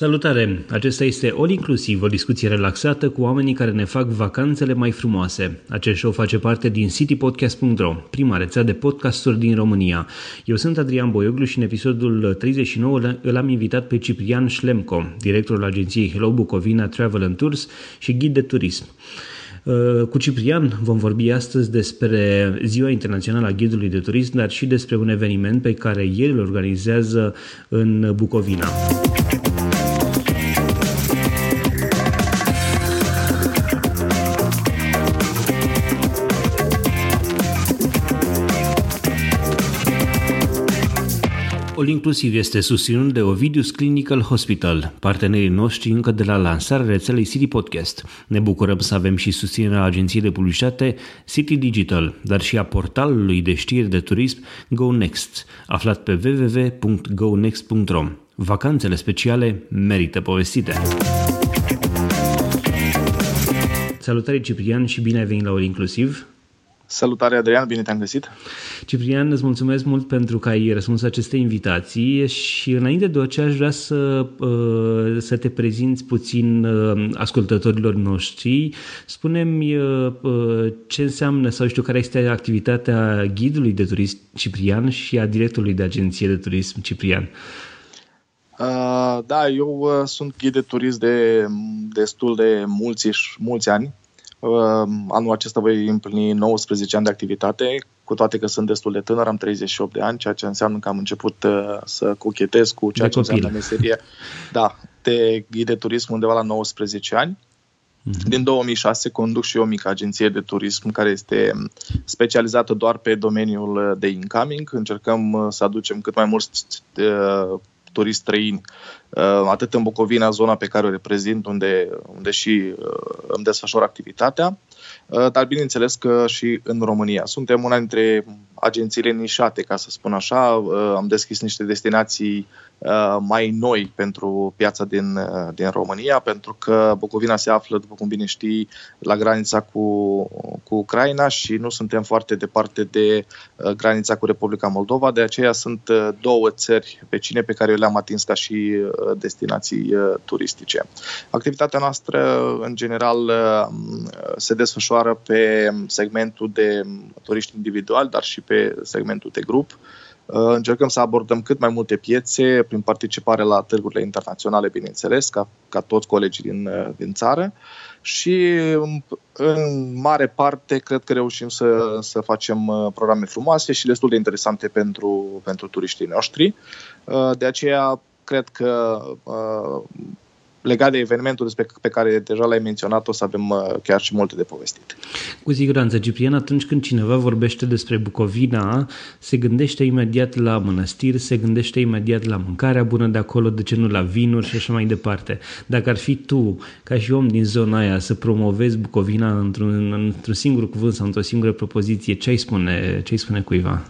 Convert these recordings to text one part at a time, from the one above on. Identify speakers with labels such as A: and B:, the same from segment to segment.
A: Salutare! Acesta este All Inclusiv, o discuție relaxată cu oamenii care ne fac vacanțele mai frumoase. Acest show face parte din citypodcast.ro, prima rețea de podcasturi din România. Eu sunt Adrian Boioglu și în episodul 39 îl am invitat pe Ciprian Șlemco, directorul agenției Hello Bucovina Travel and Tours și ghid de turism. Uh, cu Ciprian vom vorbi astăzi despre Ziua Internațională a Ghidului de Turism, dar și despre un eveniment pe care el îl organizează în Bucovina. All Inclusiv este susținut de Ovidius Clinical Hospital, partenerii noștri încă de la lansarea rețelei City Podcast. Ne bucurăm să avem și susținerea agenției de publicitate City Digital, dar și a portalului de știri de turism Go Next, aflat pe www.gonext.ro. Vacanțele speciale merită povestite! Salutare Ciprian și bine ai venit la All Inclusiv!
B: Salutare Adrian, bine te-am găsit!
A: Ciprian, îți mulțumesc mult pentru că ai răspuns aceste invitații și înainte de orice aș vrea să, uh, să te prezinți puțin uh, ascultătorilor noștri. Spune-mi uh, ce înseamnă sau știu care este activitatea ghidului de turism Ciprian și a directorului de agenție de turism Ciprian.
B: Uh, da, eu uh, sunt ghid de turism de destul de mulți, mulți ani Ehm, anul acesta voi împlini 19 ani de activitate, cu toate că sunt destul de tânăr, am 38 de ani, ceea ce înseamnă că am început uh, să cochetez cu ceea de ce copil. înseamnă meserie. Da, de ghid de turism undeva la 19 ani. Mm-hmm. Din 2006 conduc și eu o mică agenție de turism care este specializată doar pe domeniul de incoming. Încercăm uh, să aducem cât mai mulți uh, turiști străini, uh, atât în Bucovina, zona pe care o reprezint, unde, unde și uh, îmi desfășor activitatea, uh, dar bineînțeles că și în România. Suntem una dintre agențiile nișate, ca să spun așa. Am deschis niște destinații mai noi pentru piața din, din România, pentru că Bucovina se află, după cum bine știi, la granița cu, cu Ucraina și nu suntem foarte departe de granița cu Republica Moldova, de aceea sunt două țări vecine pe care eu le-am atins ca și destinații turistice. Activitatea noastră, în general, se desfășoară pe segmentul de turiști individuali, dar și pe segmentul de grup. Uh, încercăm să abordăm cât mai multe piețe prin participare la târgurile internaționale, bineînțeles, ca, ca toți colegii din, uh, din țară și în mare parte cred că reușim să, să facem uh, programe frumoase și destul de interesante pentru, pentru turiștii noștri. De aceea cred că legat de evenimentul despre pe care deja l-ai menționat, o să avem uh, chiar și multe de povestit.
A: Cu siguranță, Ciprian, atunci când cineva vorbește despre Bucovina, se gândește imediat la mănăstiri, se gândește imediat la mâncarea bună de acolo, de ce nu la vinuri și așa mai departe. Dacă ar fi tu, ca și om din zona aia, să promovezi Bucovina într-un, într-un singur cuvânt sau într-o singură propoziție, ce ai spune, ce ai spune cuiva?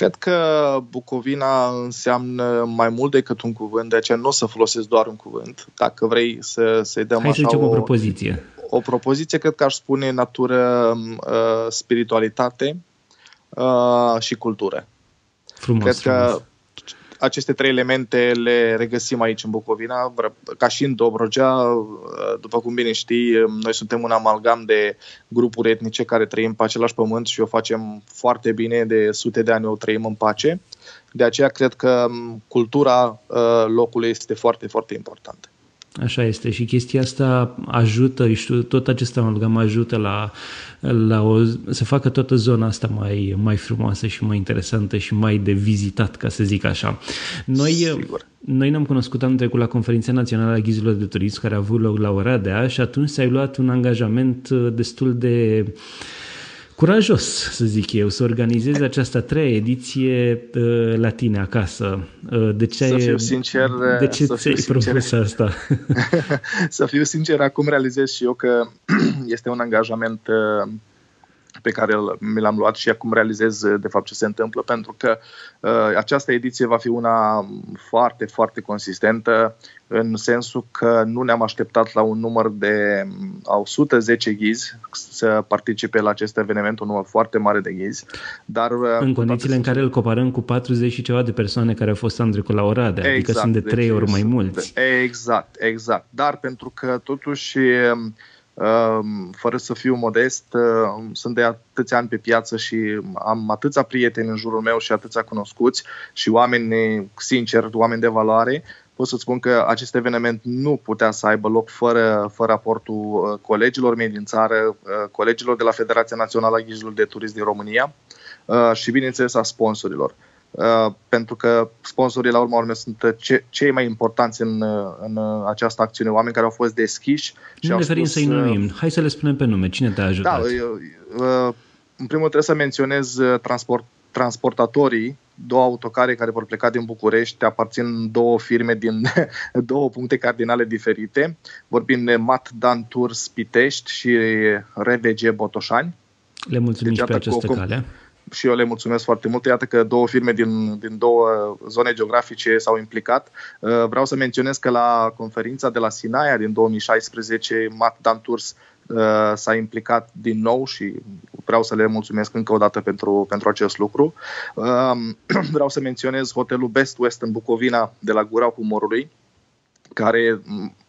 B: Cred că Bucovina înseamnă mai mult decât un cuvânt, de aceea nu o să folosesc doar un cuvânt. Dacă vrei să, să-i dăm
A: Hai
B: așa
A: să o, o propoziție.
B: O propoziție, cred că aș spune natură, uh, spiritualitate uh, și cultură.
A: Frumos,
B: cred
A: frumos.
B: că aceste trei elemente le regăsim aici în Bucovina, ca și în Dobrogea. După cum bine știi, noi suntem un amalgam de grupuri etnice care trăim pe același pământ și o facem foarte bine, de sute de ani o trăim în pace. De aceea cred că cultura uh, locului este foarte, foarte importantă.
A: Așa este și chestia asta ajută, știu, tot acest amalgam ajută la, la o, să facă toată zona asta mai, mai frumoasă și mai interesantă și mai de vizitat, ca să zic așa. Noi, Sigur. noi ne-am cunoscut anul trecut la Conferința Națională a Ghizilor de Turism, care a avut loc la Oradea și atunci s-ai luat un angajament destul de uh, curajos, să zic eu, să organizezi această a treia ediție uh, la tine acasă.
B: Uh, de ce, să fiu sincer,
A: de ce să ți-ai propus asta?
B: să fiu sincer, acum realizez și eu că este un angajament uh, pe care mi l-am luat și acum realizez de fapt ce se întâmplă, pentru că uh, această ediție va fi una foarte, foarte consistentă în sensul că nu ne-am așteptat la un număr de 110 ghizi să participe la acest eveniment, un număr foarte mare de ghizi. Dar, uh,
A: în condițiile în care îl comparăm cu 40 și ceva de persoane care au fost Andrei la Oradea, exact, adică sunt de trei deci, ori mai mulți.
B: Exact, exact. Dar pentru că totuși um, fără să fiu modest, uh, sunt de atâția ani pe piață și am atâția prieteni în jurul meu și atâția cunoscuți și oameni sinceri, oameni de valoare, pot să spun că acest eveniment nu putea să aibă loc fără, fără aportul uh, colegilor mei din țară, uh, colegilor de la Federația Națională a Ghijilor de Turism din România uh, și, bineînțeles, a sponsorilor. Pentru că sponsorii, la urma urmei, sunt ce, cei mai importanți în, în această acțiune, oameni care au fost deschiși.
A: Și nu referim să-i numim. Hai să le spunem pe nume. Cine te-a ajutat?
B: Da, în primul rând trebuie să menționez transport, transportatorii două autocare care vor pleca din București aparțin două firme din două puncte cardinale diferite. Vorbim de Mat Dan Tours Pitești și RVG Botoșani.
A: Le mulțumim deci, și pe această cu, cale.
B: Și eu le mulțumesc foarte mult. Iată că două firme din, din două zone geografice s-au implicat. Uh, vreau să menționez că la conferința de la Sinaia din 2016, Mat Dan Tours Uh, s-a implicat din nou și vreau să le mulțumesc încă o dată pentru, pentru acest lucru. Um, vreau să menționez hotelul Best West în Bucovina de la Gura Humorului, care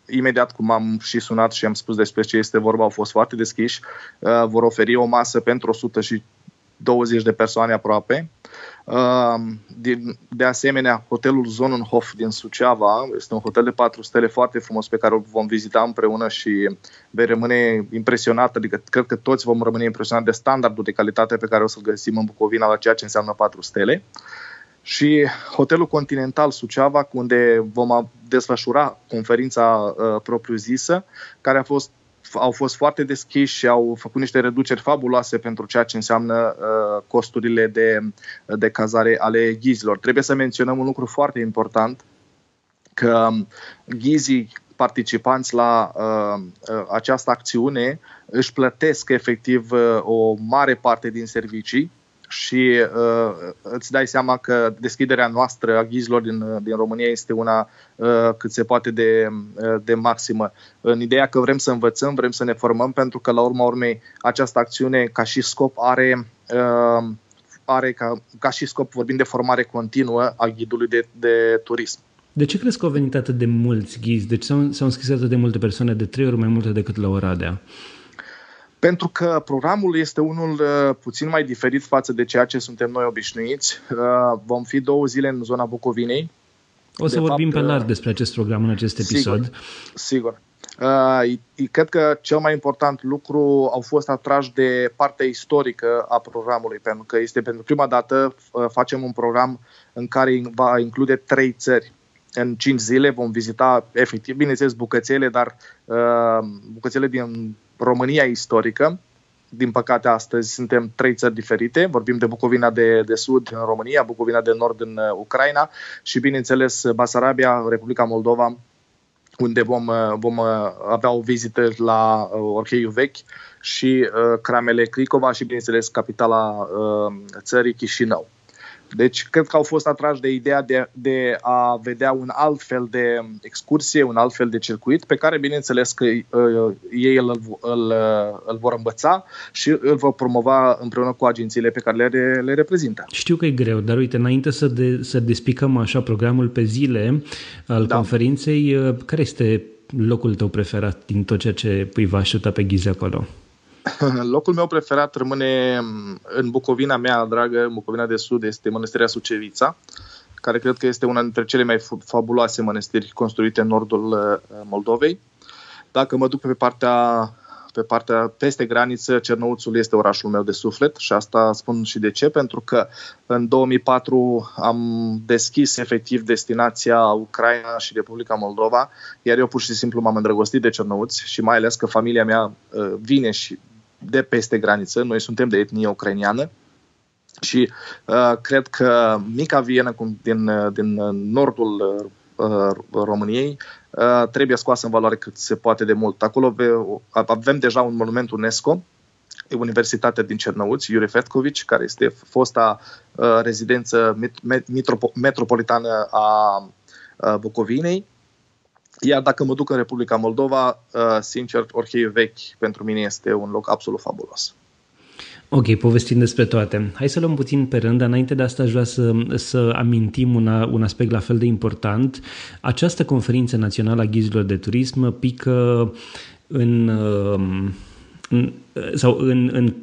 B: imediat cum am și sunat și am spus despre ce este vorba, au fost foarte deschiși. Uh, vor oferi o masă pentru 120 de persoane aproape de asemenea, hotelul Zonenhof din Suceava este un hotel de 4 stele foarte frumos pe care îl vom vizita împreună și vei rămâne impresionat, adică cred că toți vom rămâne impresionați de standardul de calitate pe care o să-l găsim în Bucovina la ceea ce înseamnă 4 stele. Și hotelul Continental Suceava, unde vom desfășura conferința uh, propriu-zisă, care a fost au fost foarte deschiși și au făcut niște reduceri fabuloase pentru ceea ce înseamnă uh, costurile de, de cazare ale ghizilor. Trebuie să menționăm un lucru foarte important, că ghizii participanți la uh, uh, această acțiune își plătesc efectiv uh, o mare parte din servicii și uh, îți dai seama că deschiderea noastră a ghizilor din, din România este una uh, cât se poate de, uh, de maximă. În ideea că vrem să învățăm, vrem să ne formăm, pentru că la urma urmei această acțiune ca și scop are uh, are ca, ca și scop, vorbim de formare continuă a ghidului de, de turism.
A: De ce crezi că au venit atât de mulți ghizi? Deci s-au, s-au înscris atât de multe persoane, de trei ori mai multe decât la Oradea?
B: Pentru că programul este unul uh, puțin mai diferit față de ceea ce suntem noi obișnuiți. Uh, vom fi două zile în zona Bucovinei.
A: O să de vorbim fapt, pe larg uh, despre acest program în acest episod.
B: Sigur. sigur. Uh, cred că cel mai important lucru au fost atrași de partea istorică a programului, pentru că este pentru prima dată uh, facem un program în care va include trei țări. În cinci zile vom vizita, efectiv, bineînțeles, bucățele, dar uh, bucățele din România istorică. Din păcate, astăzi suntem trei țări diferite. Vorbim de Bucovina de, de Sud în România, Bucovina de Nord în uh, Ucraina și, bineînțeles, Basarabia, Republica Moldova, unde vom, uh, vom uh, avea o vizită la Orcheiul Vechi și Cramele Cricova și, bineînțeles, capitala țării Chișinău. Deci cred că au fost atrași de ideea de, de a vedea un alt fel de excursie, un alt fel de circuit, pe care bineînțeles că uh, ei îl, îl, îl vor învăța și îl vor promova împreună cu agențiile pe care le, le reprezintă.
A: Știu că e greu, dar uite, înainte să, de, să despicăm așa programul pe zile al da. conferinței, uh, care este locul tău preferat din tot ceea ce îi va ajuta pe ghize acolo?
B: Locul meu preferat rămâne în Bucovina mea dragă, în Bucovina de Sud, este Mănăstirea Sucevița, care cred că este una dintre cele mai fabuloase mănăstiri construite în nordul uh, Moldovei. Dacă mă duc pe partea pe partea peste graniță, Cernăuțul este orașul meu de suflet și asta spun și de ce, pentru că în 2004 am deschis efectiv destinația Ucraina și Republica Moldova, iar eu pur și simplu m-am îndrăgostit de Cernăuți și mai ales că familia mea uh, vine și de peste graniță, noi suntem de etnie ucrainiană și uh, cred că mica Vienă din, uh, din nordul uh, României uh, trebuie scoasă în valoare cât se poate de mult. Acolo avem deja un monument UNESCO Universitatea din Cernăuți, Iuri Fetkovici, care este fosta uh, rezidență met- metropo- metropolitană a uh, Bucovinei. Iar dacă mă duc în Republica Moldova, uh, sincer, Orheiu Vechi pentru mine este un loc absolut fabulos.
A: Ok, povestim despre toate. Hai să luăm puțin pe rând, dar înainte de asta aș vrea să, să amintim una, un aspect la fel de important. Această conferință națională a ghizilor de turism pică în, um, în sau în, în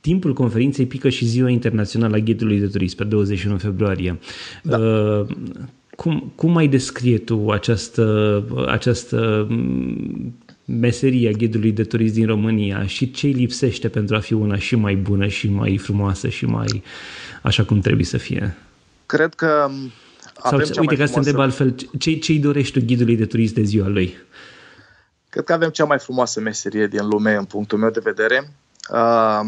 A: timpul conferinței pică și Ziua Internațională a Ghidului de Turism pe 21 februarie. Da. Uh, cum, cum mai descrie tu această, această meseria ghidului de turism din România și ce îi lipsește pentru a fi una și mai bună și mai frumoasă și mai așa cum trebuie să fie?
B: Cred că
A: avem Sau, uite, ca să te întreb altfel, ce, ce îi dorești tu ghidului de turism de ziua lui?
B: Cred că avem cea mai frumoasă meserie din lume, în punctul meu de vedere, uh,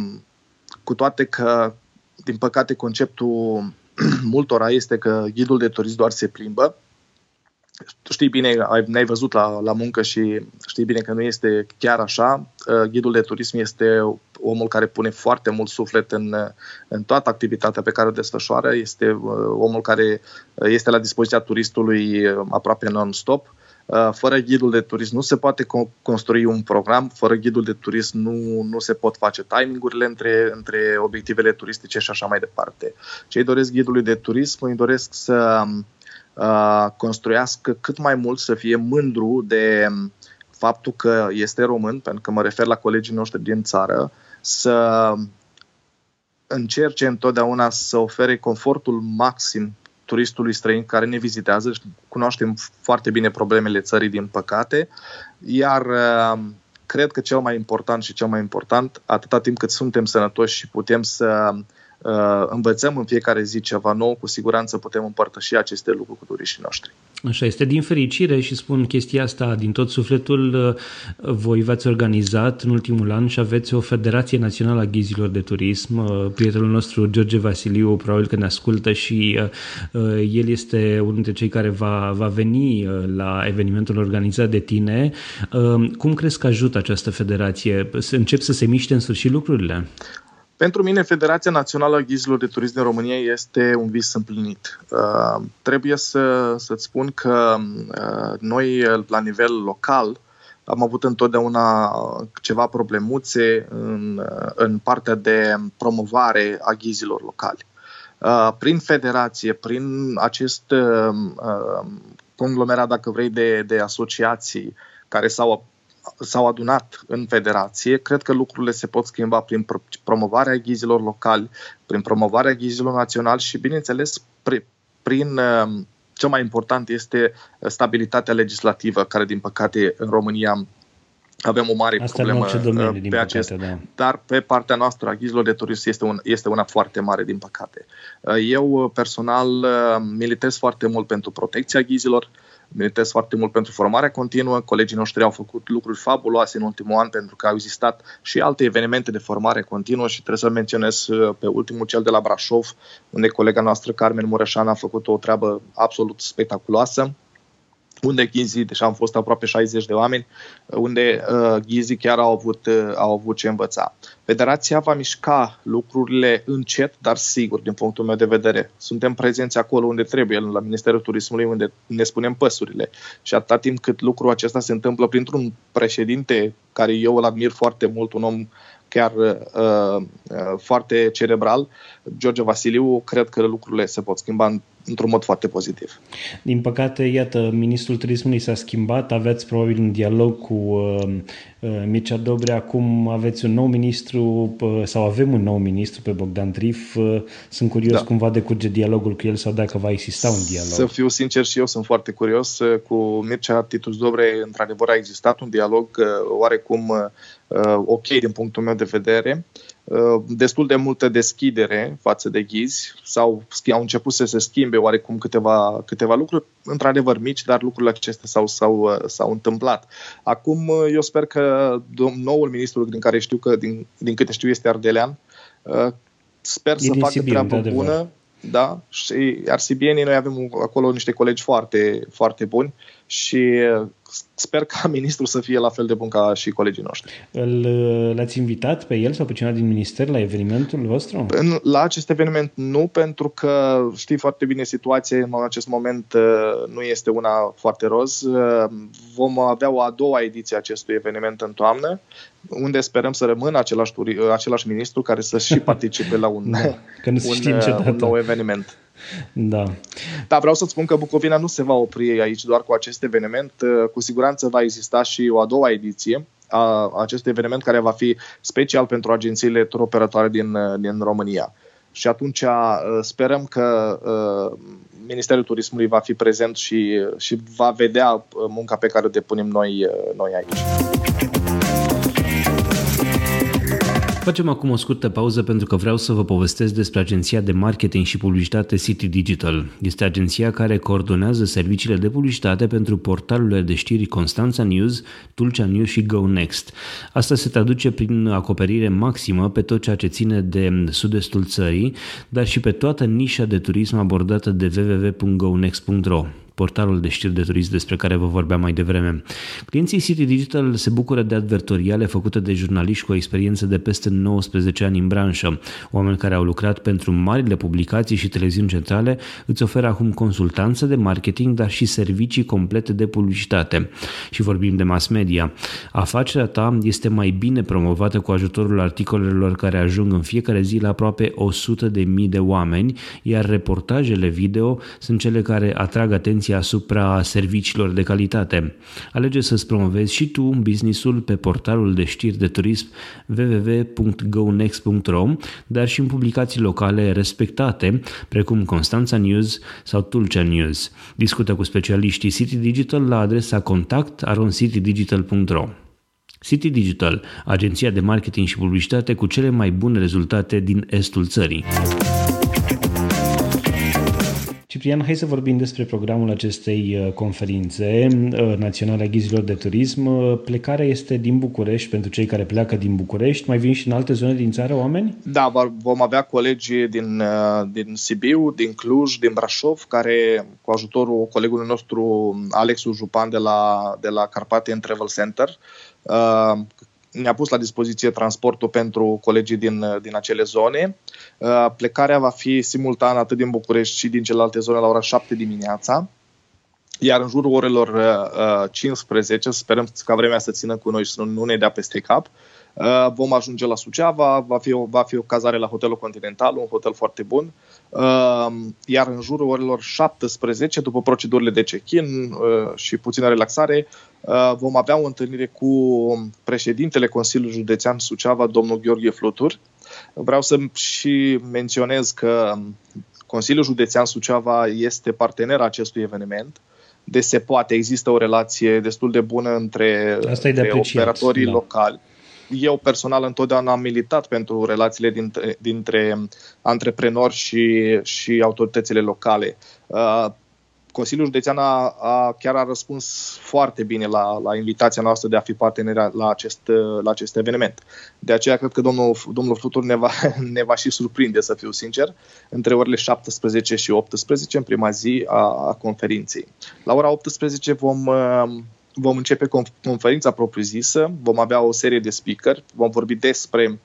B: cu toate că, din păcate, conceptul multora este că ghidul de turism doar se plimbă, știi bine, ai, ne-ai văzut la, la muncă și știi bine că nu este chiar așa. Uh, ghidul de turism este omul care pune foarte mult suflet în, în toată activitatea pe care o desfășoară, este uh, omul care este la dispoziția turistului uh, aproape non-stop. Fără ghidul de turism nu se poate construi un program, fără ghidul de turism nu, nu se pot face timingurile între, între obiectivele turistice și așa mai departe. Cei doresc ghidului de turism îi doresc să Uh, construiască cât mai mult, să fie mândru de faptul că este român, pentru că mă refer la colegii noștri din țară, să încerce întotdeauna să ofere confortul maxim turistului străin care ne vizitează. Cunoaștem foarte bine problemele țării, din păcate, iar uh, cred că cel mai important și cel mai important, atâta timp cât suntem sănătoși și putem să Uh, învățăm în fiecare zi ceva nou, cu siguranță putem împărtăși aceste lucruri cu turiștii noștri.
A: Așa este, din fericire și spun chestia asta din tot sufletul, uh, voi v-ați organizat în ultimul an și aveți o Federație Națională a Ghizilor de Turism. Uh, prietenul nostru, George Vasiliu, probabil că ne ascultă și el este unul dintre cei care va, va veni la evenimentul organizat de tine. Cum crezi că ajută această federație? Încep să se miște în sfârșit lucrurile?
B: Pentru mine, Federația Națională a Ghizilor de Turism din România este un vis împlinit. Uh, trebuie să, să-ți spun că uh, noi, la nivel local, am avut întotdeauna ceva problemuțe în, uh, în partea de promovare a ghizilor locali. Uh, prin federație, prin acest uh, uh conglomerat, dacă vrei, de, de asociații care s-au s-au adunat în federație, cred că lucrurile se pot schimba prin promovarea ghizilor locali, prin promovarea ghizilor naționali și, bineînțeles, prin um, cel mai important este stabilitatea legislativă, care, din păcate, în România avem o mare
A: Asta
B: problemă
A: domeniu, uh, pe păcate, acest, da.
B: dar pe partea noastră a ghizilor de turism este, un, este una foarte mare, din păcate. Uh, eu uh, personal militez foarte mult pentru protecția ghizilor, militez foarte mult pentru formarea continuă. Colegii noștri au făcut lucruri fabuloase în ultimul an pentru că au existat și alte evenimente de formare continuă și trebuie să menționez uh, pe ultimul cel de la Brașov, unde colega noastră Carmen Mureșan a făcut o treabă absolut spectaculoasă unde ghizii, deși am fost aproape 60 de oameni, unde uh, ghizii chiar au avut, uh, au avut ce învăța. Federația va mișca lucrurile încet, dar sigur, din punctul meu de vedere. Suntem prezenți acolo unde trebuie, la Ministerul Turismului, unde ne spunem păsurile. Și atâta timp cât lucrul acesta se întâmplă printr-un președinte care eu îl admir foarte mult, un om chiar uh, uh, foarte cerebral, George Vasiliu, cred că lucrurile se pot schimba într-un mod foarte pozitiv.
A: Din păcate, iată, ministrul turismului s-a schimbat, aveți probabil un dialog cu uh, uh, Mircea Dobre, acum aveți un nou ministru uh, sau avem un nou ministru pe Bogdan Trif. Uh, sunt curios da. cum va decurge dialogul cu el sau dacă va exista un dialog.
B: Să fiu sincer și eu sunt foarte curios. Uh, cu Mircea Titus Dobre, într-adevăr, a existat un dialog uh, oarecum uh, ok din punctul meu de vedere. Uh, destul de multă deschidere față de ghizi sau au început să se schimbe oarecum câteva, câteva lucruri, într-adevăr mici, dar lucrurile acestea s-au, s-au, uh, s-au întâmplat. Acum uh, eu sper că noul ministru, din care știu că, din, din câte știu, este Ardelean, sper e să facă Sibiu, treabă bună, da, și iar Sibienii noi avem acolo niște colegi foarte, foarte buni și sper ca ministrul să fie la fel de bun ca și colegii noștri.
A: Îl, l-ați invitat pe el sau pe cineva din minister la evenimentul vostru?
B: În, la acest eveniment nu, pentru că știi foarte bine situația în acest moment uh, nu este una foarte roz. Uh, vom avea o a doua ediție a acestui eveniment în toamnă, unde sperăm să rămână același, uh, același ministru care să și participe la un, da,
A: că nu un,
B: un nou eveniment.
A: Da.
B: Da, vreau să spun că Bucovina nu se va opri aici doar cu acest eveniment. Cu siguranță va exista și o a doua ediție a acestui eveniment care va fi special pentru agențiile operatoare din, din România. Și atunci sperăm că Ministerul Turismului va fi prezent și, și va vedea munca pe care o depunem noi, noi aici.
A: Facem acum o scurtă pauză pentru că vreau să vă povestesc despre agenția de marketing și publicitate City Digital. Este agenția care coordonează serviciile de publicitate pentru portalurile de știri Constanța News, Tulcea News și Go Next. Asta se traduce prin acoperire maximă pe tot ceea ce ține de sud-estul țării, dar și pe toată nișa de turism abordată de www.gonext.ro portalul de știri de turism despre care vă vorbeam mai devreme. Clienții City Digital se bucură de advertoriale făcute de jurnaliști cu o experiență de peste 19 ani în branșă. Oameni care au lucrat pentru marile publicații și televiziuni centrale îți oferă acum consultanță de marketing, dar și servicii complete de publicitate. Și vorbim de mass media. Afacerea ta este mai bine promovată cu ajutorul articolelor care ajung în fiecare zi la aproape 100 de mii de oameni, iar reportajele video sunt cele care atrag atenția atenția asupra serviciilor de calitate. Alege să-ți promovezi și tu businessul pe portalul de știri de turism www.gonext.ro, dar și în publicații locale respectate, precum Constanța News sau Tulcea News. Discută cu specialiștii City Digital la adresa contact.citydigital.ro City Digital, agenția de marketing și publicitate cu cele mai bune rezultate din estul țării. Ciprian, hai să vorbim despre programul acestei uh, conferințe uh, naționale a ghizilor de turism. Uh, plecarea este din București pentru cei care pleacă din București. Mai vin și în alte zone din țară oameni?
B: Da, vom avea colegi din, din Sibiu, din Cluj, din Brașov, care cu ajutorul colegului nostru Alexu Jupan de la, de la Carpathian Travel Center, ne-a pus la dispoziție transportul pentru colegii din, din acele zone. Uh, plecarea va fi simultan atât din București și din celelalte zone la ora 7 dimineața. Iar în jurul orelor 15, uh, sperăm ca vremea să țină cu noi și să nu ne dea peste cap, uh, vom ajunge la Suceava, va fi, o, va fi o cazare la Hotelul Continental, un hotel foarte bun, iar în jurul orelor 17, după procedurile de check-in și puțină relaxare, vom avea o întâlnire cu președintele Consiliului Județean Suceava, domnul Gheorghe Flutur, Vreau să și menționez că Consiliul Județean Suceava este partener acestui eveniment. Deci se poate, există o relație destul de bună între,
A: Asta de
B: între operatorii da. locali. Eu personal întotdeauna am militat pentru relațiile dintre, dintre antreprenori și, și autoritățile locale. Uh, Consiliul Județean a, a, chiar a răspuns foarte bine la, la invitația noastră de a fi partener la acest, la acest eveniment. De aceea cred că domnul, domnul Flutur ne va, ne va și surprinde, să fiu sincer, între orele 17 și 18 în prima zi a, a conferinței. La ora 18 vom, vom începe conferința propriu-zisă, vom avea o serie de speaker, vom vorbi despre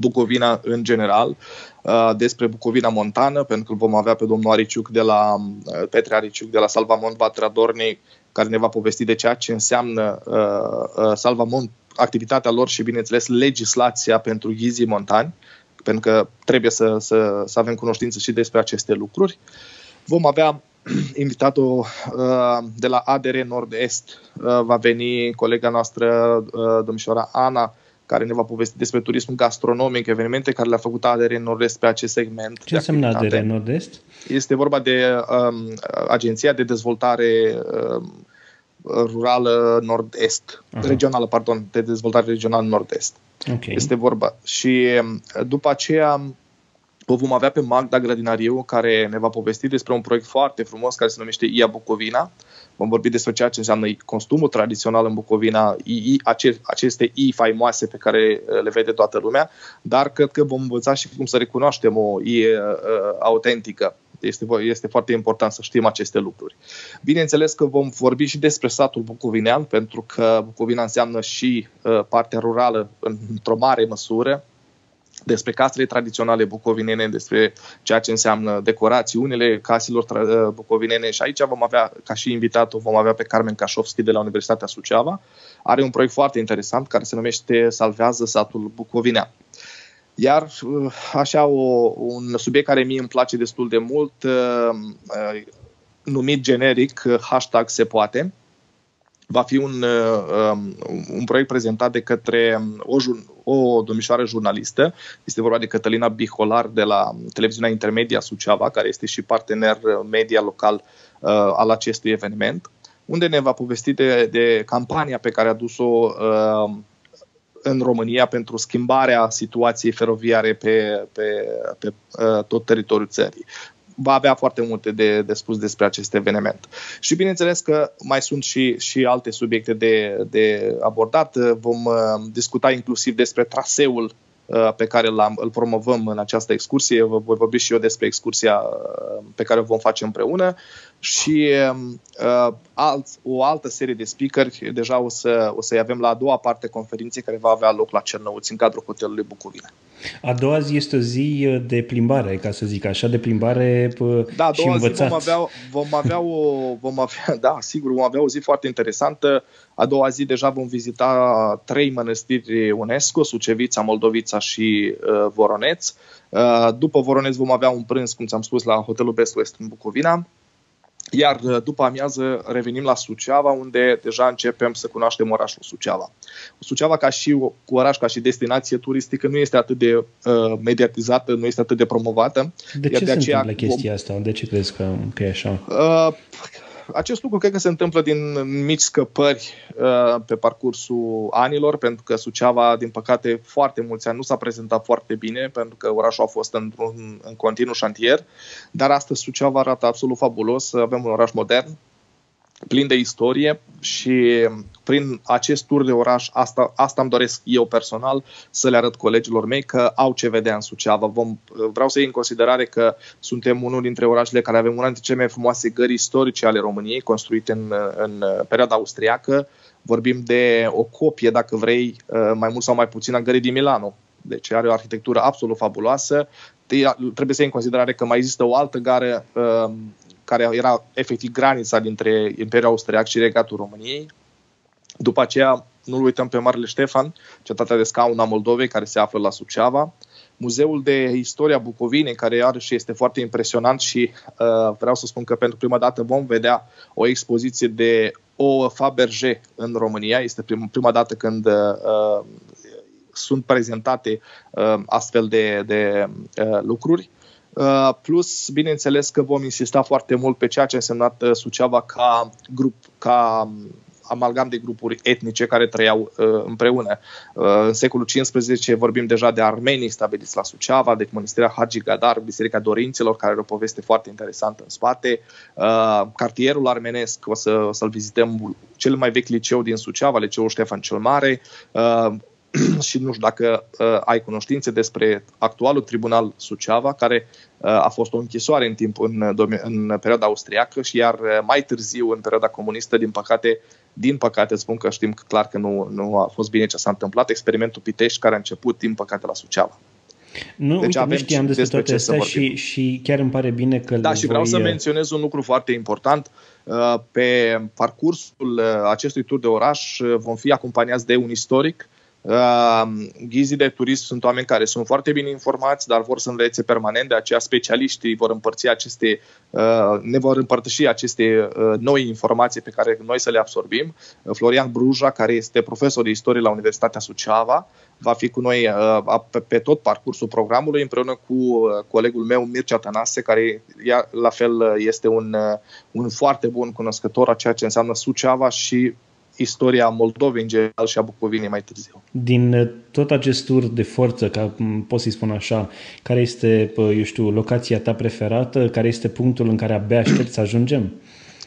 B: Bucovina în general, uh, despre Bucovina Montană, pentru că vom avea pe domnul Ariciuc de la uh, Petre Ariciuc de la Salvamont Batradornei, care ne va povesti de ceea ce înseamnă uh, Salvamont, activitatea lor și, bineînțeles, legislația pentru ghizii montani, pentru că trebuie să, să, să avem cunoștință și despre aceste lucruri. Vom avea invitatul de la ADR Nord-Est, va veni colega noastră, domnișoara Ana, care ne va povesti despre turismul gastronomic, evenimente care le-a făcut ADR Nord-Est pe acest segment.
A: Ce înseamnă ADR Nord-Est?
B: Este vorba de um, Agenția de Dezvoltare um, Rurală Nord-Est, Aha. regională, pardon, de dezvoltare regională Nord-Est. Okay. Este vorba. Și um, după aceea o vom avea pe Magda Grădinariu, care ne va povesti despre un proiect foarte frumos care se numește IA Bucovina, Vom vorbi despre ceea ce înseamnă costumul tradițional în Bucovina, aceste i faimoase pe care uh, le vede toată lumea, dar cred că vom învăța și cum să recunoaștem o i uh, uh, autentică. Este, este foarte important să știm aceste lucruri. Bineînțeles că vom vorbi și despre satul bucovinean, pentru că Bucovina înseamnă și uh, partea rurală într-o mare măsură, despre casele tradiționale bucovinene, despre ceea ce înseamnă decorațiunile caselor uh, bucovinene și aici vom avea, ca și invitat, vom avea pe Carmen Cașovski de la Universitatea Suceava. Are un proiect foarte interesant care se numește Salvează satul bucovinean. Iar uh, așa o, un subiect care mie îmi place destul de mult, uh, numit generic hashtag se poate, va fi un, um, un proiect prezentat de către o, o domnișoară jurnalistă. Este vorba de Cătălina Biholar de la televiziunea Intermedia Suceava, care este și partener media local uh, al acestui eveniment, unde ne va povesti de, de campania pe care a dus-o uh, în România pentru schimbarea situației feroviare pe, pe, pe uh, tot teritoriul țării va avea foarte multe de, de spus despre acest eveniment. Și bineînțeles că mai sunt și, și alte subiecte de, de abordat. Vom uh, discuta inclusiv despre traseul uh, pe care îl promovăm în această excursie. Vă voi vorbi și eu despre excursia uh, pe care o vom face împreună și uh, alt, o altă serie de speakeri deja o, să, o să-i avem la a doua parte conferinței care va avea loc la Cernăuți, în cadrul hotelului Bucovina.
A: A doua zi este o zi uh, de plimbare, ca să zic așa, de plimbare uh, da, a doua și învățat.
B: Zi vom avea, vom avea o, vom avea, da, sigur, vom avea o zi foarte interesantă. A doua zi deja vom vizita trei mănăstiri UNESCO, Sucevița, Moldovița și uh, Voroneț. Uh, după Voroneț vom avea un prânz, cum ți-am spus, la hotelul Best West în Bucovina iar uh, după amiază revenim la Suceava, unde deja începem să cunoaștem orașul Suceava. Suceava ca și cu oraș, ca și destinație turistică, nu este atât de uh, mediatizată, nu este atât de promovată.
A: De ce de se aceea, întâmplă chestia asta? De ce crezi că, că e așa? Uh,
B: acest lucru cred că se întâmplă din mici scăpări uh, pe parcursul anilor, pentru că Suceava, din păcate, foarte mulți ani nu s-a prezentat foarte bine, pentru că orașul a fost într-un în continuu șantier, dar astăzi Suceava arată absolut fabulos. Avem un oraș modern, plin de istorie și prin acest tur de oraș, asta, asta îmi doresc eu personal, să le arăt colegilor mei că au ce vedea în Suceava. Vom, vreau să iei în considerare că suntem unul dintre orașele care avem una dintre cele mai frumoase gări istorice ale României, construite în, în perioada austriacă. Vorbim de o copie, dacă vrei, mai mult sau mai puțin, a gării din Milano. Deci are o arhitectură absolut fabuloasă. Trebuie să iei în considerare că mai există o altă gară care era efectiv granița dintre Imperiul Austriac și Regatul României. După aceea, nu-l uităm pe Marele Ștefan, cetatea de scaun a Moldovei, care se află la Suceava. Muzeul de Istoria Bucovinei, care iarăși este foarte impresionant și uh, vreau să spun că pentru prima dată vom vedea o expoziție de o Faberge în România. Este prim, prima dată când uh, sunt prezentate uh, astfel de, de uh, lucruri. Uh, plus, bineînțeles că vom insista foarte mult pe ceea ce a însemnat uh, Suceava ca grup, ca um, amalgam de grupuri etnice care trăiau uh, împreună. Uh, în secolul XV vorbim deja de armenii stabiliți la Suceava, deci mănăstirea Hagi Gadar, Biserica Dorinților, care are o poveste foarte interesantă în spate, uh, cartierul armenesc, o, să, o să-l vizităm, cel mai vechi liceu din Suceava, liceul Ștefan cel Mare, uh, și nu știu dacă uh, ai cunoștințe despre actualul tribunal Suceava, care uh, a fost o închisoare în timp în, în perioada austriacă și iar uh, mai târziu, în perioada comunistă, din păcate, din păcate spun că știm clar că nu, nu a fost bine ce s-a întâmplat, experimentul Pitești care a început, din păcate, la Suceava.
A: Nu, deci uite, avem nu știam despre toate astea și, și chiar îmi pare bine că
B: Da, și vreau voi... să uh, menționez un lucru foarte important. Uh, pe parcursul acestui tur de oraș vom fi acompaniați de un istoric Ghizii de turism sunt oameni care sunt foarte bine informați, dar vor să învețe permanent, de aceea specialiștii vor împărți aceste, uh, ne vor împărtăși aceste uh, noi informații pe care noi să le absorbim. Florian Bruja, care este profesor de istorie la Universitatea Suceava, va fi cu noi uh, pe tot parcursul programului împreună cu colegul meu Mircea Tănase, care la fel este un, un foarte bun cunoscător a ceea ce înseamnă Suceava și istoria Moldovei în general și a Bucovinei mai târziu.
A: Din uh, tot acest tur de forță, ca pot să-i spun așa, care este, eu știu, locația ta preferată? Care este punctul în care abia aștept să ajungem?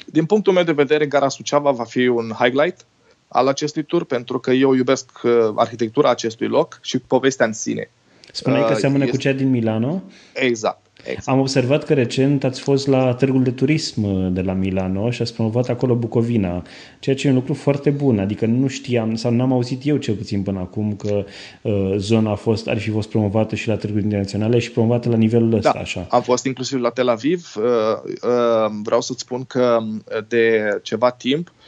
B: Din punctul meu de vedere, Gara Suceava va fi un highlight al acestui tur, pentru că eu iubesc uh, arhitectura acestui loc și povestea în sine.
A: Spuneai că seamănă este... cu cea din Milano?
B: Exact. Exact.
A: Am observat că recent ați fost la târgul de turism uh, de la Milano și ați promovat acolo Bucovina, ceea ce e un lucru foarte bun. Adică nu știam sau n-am auzit eu cel puțin până acum că uh, zona a fost, ar fi fost promovată și la târguri internaționale și promovată la nivelul ăsta.
B: Da,
A: așa.
B: am fost inclusiv la Tel Aviv. Uh, uh, vreau să-ți spun că de ceva timp Uh,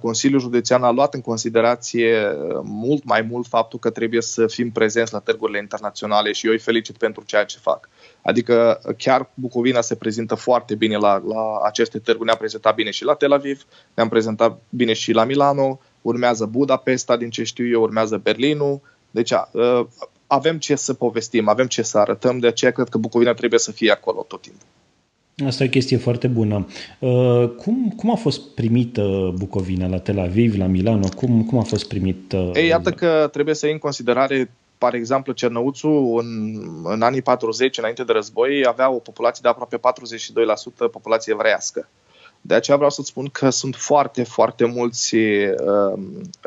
B: Consiliul Județean a luat în considerație uh, mult mai mult faptul că trebuie să fim prezenți la târgurile internaționale și eu îi felicit pentru ceea ce fac. Adică uh, chiar Bucovina se prezintă foarte bine la, la aceste târguri. Ne-am prezentat bine și la Tel Aviv, ne-am prezentat bine și la Milano, urmează Budapesta, din ce știu eu, urmează Berlinul. Deci avem ce să povestim, avem ce să arătăm, de aceea cred că Bucovina trebuie să fie acolo tot timpul.
A: Asta e o chestie foarte bună. Uh, cum, cum a fost primită Bucovina la Tel Aviv, la Milano? Cum, cum a fost primită?
B: Ei, iată că trebuie să iei în considerare, par exemplu, Cernăuțu în, în anii 40, înainte de război, avea o populație de aproape 42% populație evreiască. De aceea vreau să-ți spun că sunt foarte, foarte mulți uh,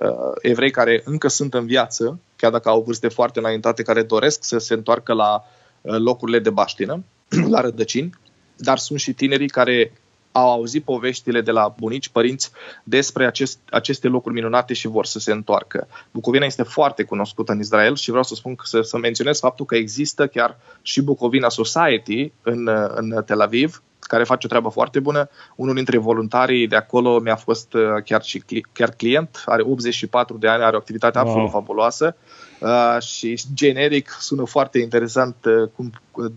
B: uh, evrei care încă sunt în viață, chiar dacă au vârste foarte înaintate, care doresc să se întoarcă la uh, locurile de baștină, la rădăcini dar sunt și tinerii care au auzit poveștile de la bunici, părinți despre acest, aceste locuri minunate și vor să se întoarcă. Bucovina este foarte cunoscută în Israel și vreau să spun că să, să menționez faptul că există chiar și Bucovina Society în, în Tel Aviv, care face o treabă foarte bună. Unul dintre voluntarii de acolo mi-a fost uh, chiar și chiar client, are 84 de ani, are o activitate wow. absolut fabuloasă uh, și generic sună foarte interesant uh, cum, uh,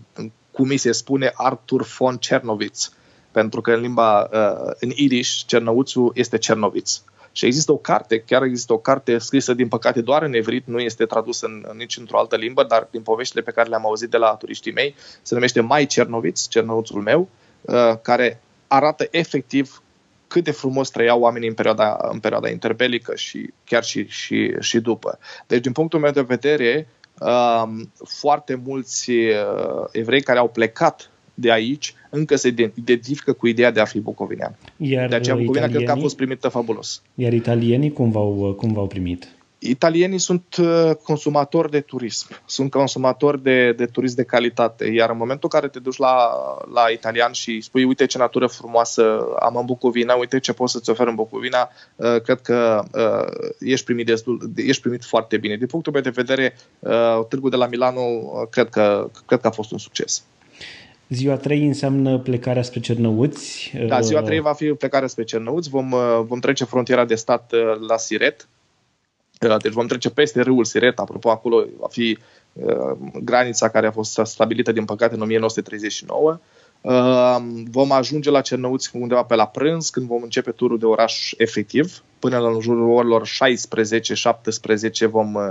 B: cum mi se spune Artur von Cernowitz, pentru că în limba, uh, în Irish, Cernăuțul este Cernoviț. Și există o carte, chiar există o carte scrisă, din păcate, doar în evrit, nu este tradusă în, nici într-o altă limbă, dar din poveștile pe care le-am auzit de la turiștii mei, se numește Mai Cernoviț, Cernăuțul meu, uh, care arată efectiv cât de frumos trăiau oamenii în perioada, în perioada interbelică și chiar și, și, și după. Deci, din punctul meu de vedere, Um, foarte mulți uh, evrei care au plecat de aici încă se identifică cu ideea de a fi bucovinean. Iar de aceea Bucovina cred că a fost primită fabulos.
A: Iar italienii cum v-au, cum v-au primit?
B: Italienii sunt uh, consumatori de turism, sunt consumatori de, de turism de calitate, iar în momentul în care te duci la, la italian și spui, uite ce natură frumoasă am în Bucovina, uite ce pot să-ți ofer în Bucovina, uh, cred că uh, ești, primit destul, ești primit foarte bine. Din punctul meu de vedere, târgul de la Milano cred că, cred că a fost un succes.
A: Ziua 3 înseamnă plecarea spre Cernăuți.
B: Da, ziua 3 va fi plecarea spre Cernăuți. Vom, vom trece frontiera de stat la Siret, deci vom trece peste râul Siret, apropo, acolo va fi uh, granița care a fost stabilită, din păcate, în 1939. Uh, vom ajunge la Cernăuți undeva pe la prânz, când vom începe turul de oraș efectiv. Până la jurul orilor 16-17 vom uh,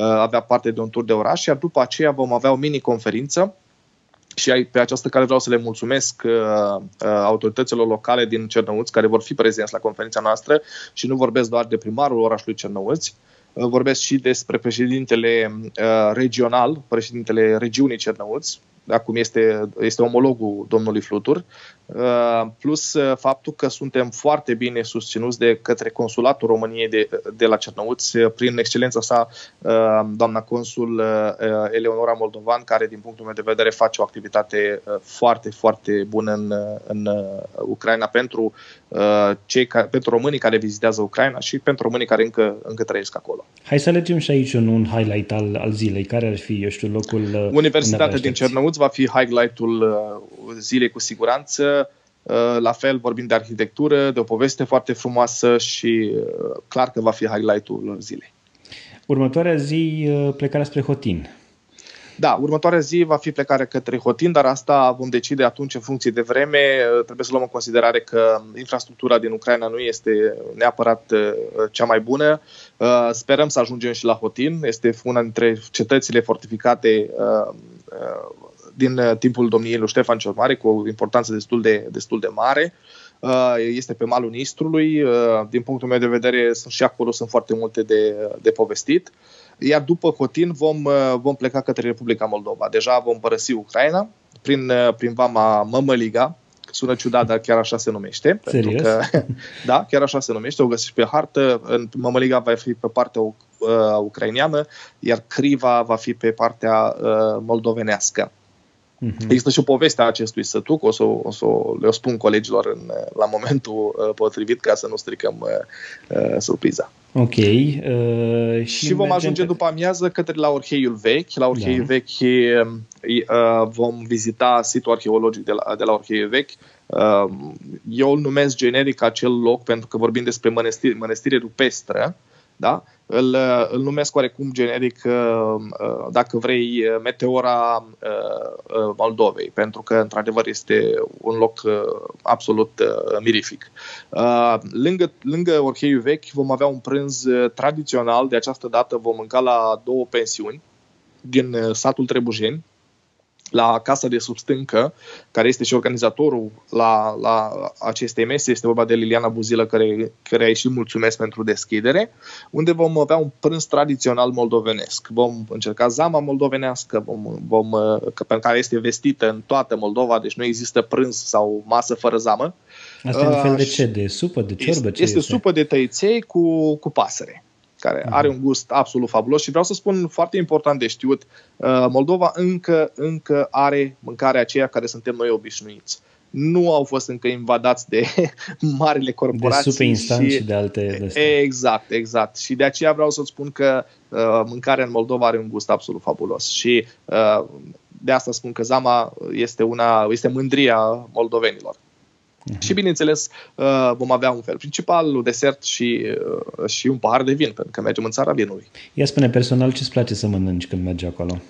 B: avea parte de un tur de oraș, iar după aceea vom avea o mini-conferință și pe această cale vreau să le mulțumesc uh, uh, autorităților locale din Cernăuți care vor fi prezenți la conferința noastră. Și nu vorbesc doar de primarul orașului Cernăuți, uh, vorbesc și despre președintele uh, regional, președintele regiunii Cernăuți, acum este, este omologul domnului Flutur, uh, plus uh, faptul că suntem foarte bine susținuți de către Consulatul României de, de la Cernăuți, uh, prin excelența sa, doamna consul Eleonora Moldovan, care, din punctul meu de vedere, face o activitate foarte, foarte bună în, în Ucraina pentru, cei ca, pentru românii care vizitează Ucraina și pentru românii care încă, încă trăiesc acolo.
A: Hai să alegem și aici un, un highlight al, al zilei. Care ar fi, eu știu, locul...
B: Universitatea din Cernăuți va fi highlight-ul uh, zilei cu siguranță. Uh, la fel vorbim de arhitectură, de o poveste foarte frumoasă și uh, clar că va fi highlight-ul zilei.
A: Următoarea zi, plecarea spre Hotin.
B: Da, următoarea zi va fi plecarea către Hotin, dar asta vom decide atunci în funcție de vreme. Trebuie să luăm în considerare că infrastructura din Ucraina nu este neapărat cea mai bună. Sperăm să ajungem și la Hotin. Este una dintre cetățile fortificate din uh, timpul domniei lui Ștefan cel Mare, cu o importanță destul de, destul de mare. Uh, este pe malul Nistrului. Uh, din punctul meu de vedere, sunt și acolo sunt foarte multe de, de povestit. Iar după Cotin vom, vom pleca către Republica Moldova. Deja vom părăsi Ucraina prin, prin vama Mămăliga, sună ciudat, dar chiar așa se numește.
A: Serios?
B: Pentru că, da, chiar așa se numește, o găsești pe hartă. În Mămăliga va fi pe partea uh, ucraineană, iar Criva va fi pe partea uh, moldovenească. Uh-huh. Există și o poveste a acestui sătuc, o să, o să le spun colegilor în, la momentul uh, potrivit ca să nu stricăm uh, uh, surpriza.
A: Ok. Uh,
B: și, și vom ajunge pe... după amiază către la Orheiul Vechi. La Orheiul da. Vechi uh, vom vizita situl arheologic de la, de la Orheiul Vechi. Uh, eu îl numesc generic acel loc pentru că vorbim despre mănăstire, mănăstire rupestră, da? îl, îl numesc oarecum generic, uh, uh, dacă vrei, Meteora uh, Moldovei, pentru că, într-adevăr, este un loc absolut mirific. Lângă, lângă Orheiul Vechi vom avea un prânz tradițional, de această dată vom mânca la două pensiuni din satul Trebujeni, la Casa de Substâncă, care este și organizatorul la, la acestei mese, este vorba de Liliana Buzilă, care, care îi și mulțumesc pentru deschidere, unde vom avea un prânz tradițional moldovenesc. Vom încerca zama moldovenească, vom, vom, pe care este vestită în toată Moldova, deci nu există prânz sau masă fără zamă.
A: Asta e un fel de ce? De supă, de ciorbă?
B: Este, ce este, este supă de tăiței cu, cu pasăre care uh-huh. are un gust absolut fabulos și vreau să spun foarte important de știut, uh, Moldova încă, încă are mâncarea aceea care suntem noi obișnuiți. Nu au fost încă invadați de marile corporații.
A: De super și, și de alte...
B: De exact, exact. Și de aceea vreau să spun că uh, mâncarea în Moldova are un gust absolut fabulos. Și uh, de asta spun că Zama este, una, este mândria moldovenilor. Uh-huh. Și, bineînțeles, uh, vom avea un fel principal, un desert și, uh, și un pahar de vin, pentru că mergem în țara vinului.
A: Ia spune personal ce îți place să mănânci când mergi acolo?